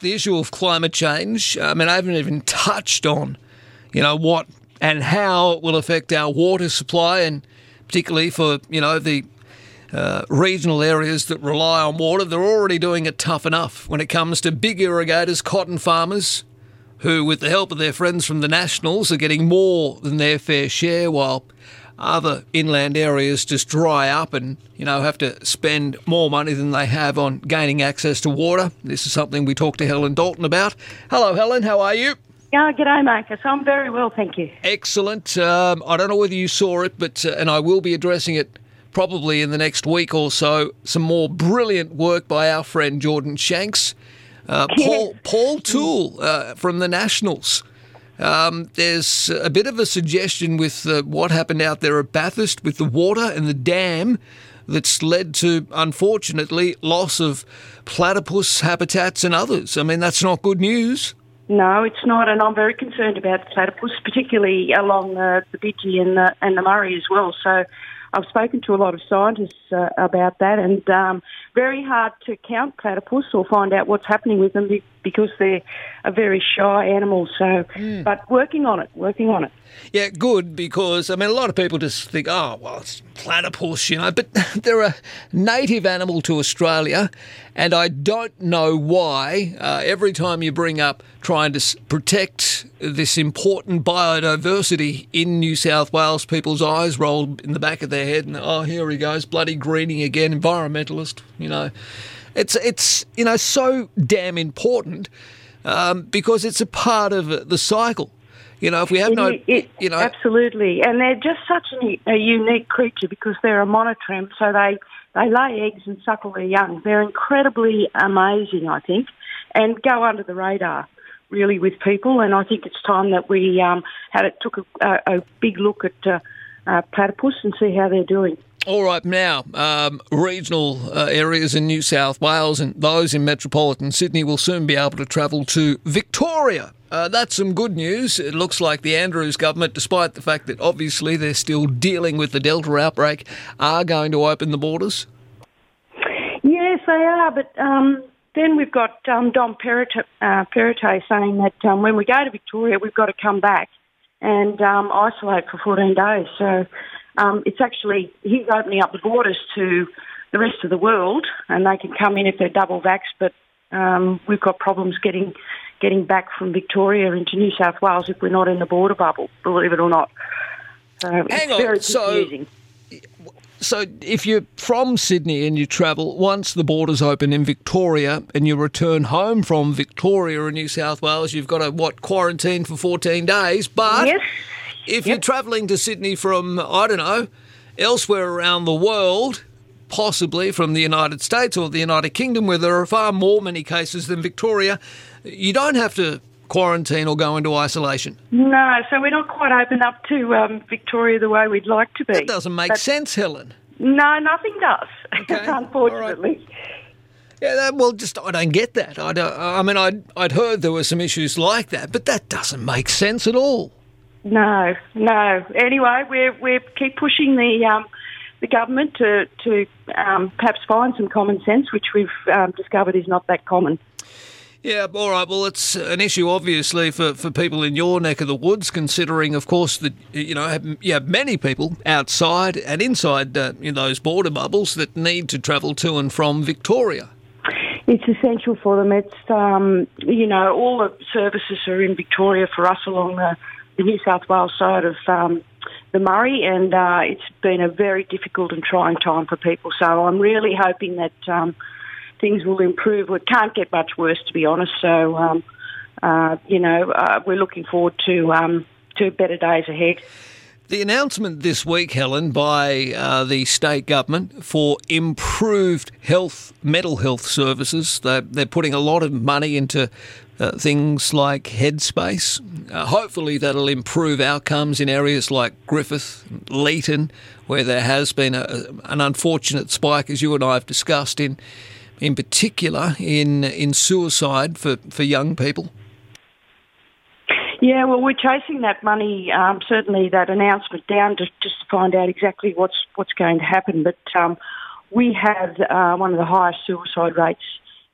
The issue of climate change, I mean, I haven't even touched on, you know, what and how it will affect our water supply, and particularly for, you know, the uh, regional areas that rely on water. They're already doing it tough enough when it comes to big irrigators, cotton farmers, who, with the help of their friends from the Nationals, are getting more than their fair share, while other inland areas just dry up and, you know, have to spend more money than they have on gaining access to water. This is something we talked to Helen Dalton about. Hello, Helen, how are you? Yeah, g'day, Marcus. I'm very well, thank you. Excellent. Um, I don't know whether you saw it, but uh, and I will be addressing it probably in the next week or so. Some more brilliant work by our friend Jordan Shanks, uh, Paul Paul Toole uh, from the Nationals. Um, there's a bit of a suggestion with uh, what happened out there at Bathurst with the water and the dam that's led to, unfortunately, loss of platypus habitats and others. I mean, that's not good news. No, it's not, and I'm very concerned about the platypus, particularly along uh, the Bidgie and the, and the Murray as well. So I've spoken to a lot of scientists uh, about that, and um, very hard to count platypus or find out what's happening with them because they're a very shy animal. So, mm. but working on it, working on it. Yeah, good because I mean a lot of people just think, oh well, it's platypus, you know, but they're a native animal to Australia, and I don't know why uh, every time you bring up trying to protect this important biodiversity in New South Wales, people's eyes roll in the back of their head, and oh, here he goes, bloody greening again, environmentalist, you know. It's it's you know so damn important um, because it's a part of the cycle. You know, if we have no, it, it, you know, absolutely, and they're just such a, a unique creature because they're a monotreme, so they they lay eggs and suckle their young. They're incredibly amazing, I think, and go under the radar really with people. And I think it's time that we um, had it took a, a, big look at uh, uh, platypus and see how they're doing. All right, now, um, regional uh, areas in New South Wales and those in metropolitan Sydney will soon be able to travel to Victoria. Uh, that's some good news. It looks like the Andrews government, despite the fact that obviously they're still dealing with the Delta outbreak, are going to open the borders. Yes, they are, but um, then we've got um, Dom Perrottet, uh, saying that um, when we go to Victoria, we've got to come back and um, isolate for 14 days. So um, it's actually, he's opening up the borders to the rest of the world and they can come in if they're double vaxxed, but um, we've got problems getting getting back from Victoria into New South Wales if we're not in the border bubble, believe it or not. So Hang on, so, so if you're from Sydney and you travel, once the borders open in Victoria and you return home from Victoria in New South Wales, you've got to, what, quarantine for 14 days, but... Yes if yep. you're travelling to Sydney from, I don't know, elsewhere around the world, possibly from the United States or the United Kingdom, where there are far more many cases than Victoria, you don't have to quarantine or go into isolation. No, so we're not quite open up to um, Victoria the way we'd like to be. That doesn't make but sense, Helen. No, nothing does, okay. unfortunately. Yeah, that, well, just I don't get that. I, don't, I mean, I'd, I'd heard there were some issues like that, but that doesn't make sense at all. No, no. Anyway, we we keep pushing the um, the government to to um, perhaps find some common sense, which we've um, discovered is not that common. Yeah, all right. Well, it's an issue, obviously, for, for people in your neck of the woods, considering, of course, that you know you have many people outside and inside uh, in those border bubbles that need to travel to and from Victoria. It's essential for them. It's um, you know all the services are in Victoria for us along the the New South Wales side of um, the Murray, and uh, it's been a very difficult and trying time for people. So I'm really hoping that um, things will improve. It can't get much worse, to be honest. So, um, uh, you know, uh, we're looking forward to um, to better days ahead. The announcement this week, Helen, by uh, the state government for improved health, mental health services. They're, they're putting a lot of money into uh, things like Headspace. Uh, hopefully, that'll improve outcomes in areas like Griffith, Leeton, where there has been a, an unfortunate spike, as you and I have discussed, in in particular in in suicide for, for young people. Yeah, well, we're chasing that money, um, certainly that announcement down to, just to find out exactly what's what's going to happen. But um, we have uh, one of the highest suicide rates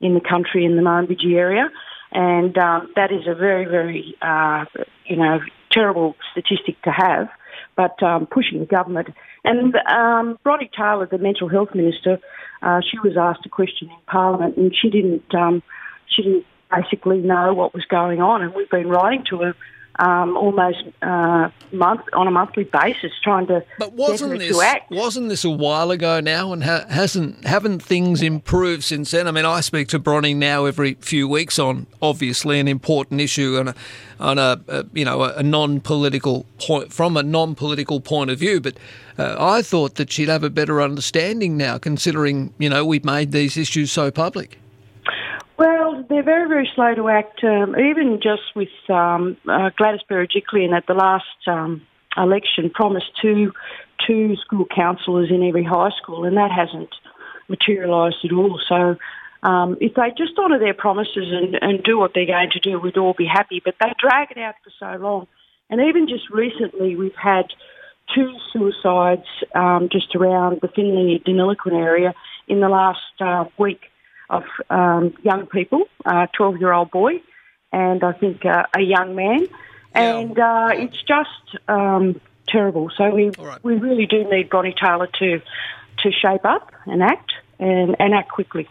in the country in the Murrumbidgee area. and um, that is a very, very, uh, you know, terrible statistic to have. But um, pushing the government and um, Bronnie Taylor, the mental health minister, uh, she was asked a question in Parliament, and she didn't, um, she didn't basically know what was going on, and we've been writing to her um, almost uh, month on a monthly basis, trying to but wasn't this wasn't this a while ago now, and ha- hasn't haven't things improved since then? I mean, I speak to Bronnie now every few weeks on obviously an important issue and a on a, a you know a, non-political point from a non-political point of view, but. Uh, I thought that she'd have a better understanding now, considering you know we've made these issues so public. They're very, very slow to act. Um, even just with um, uh, Gladys Berejiklian at the last um, election promised two, two school counsellors in every high school, and that hasn't materialised at all. So um, if they just honour their promises and, and do what they're going to do, we'd all be happy. But they drag it out for so long. And even just recently, we've had two suicides um, just around the Finley Deniliquin area in the last uh, week of um, young people, a 12 year old boy, and I think uh, a young man. Yeah. And uh, it's just um, terrible. So we, right. we really do need Bronnie Taylor to, to shape up and act and, and act quickly.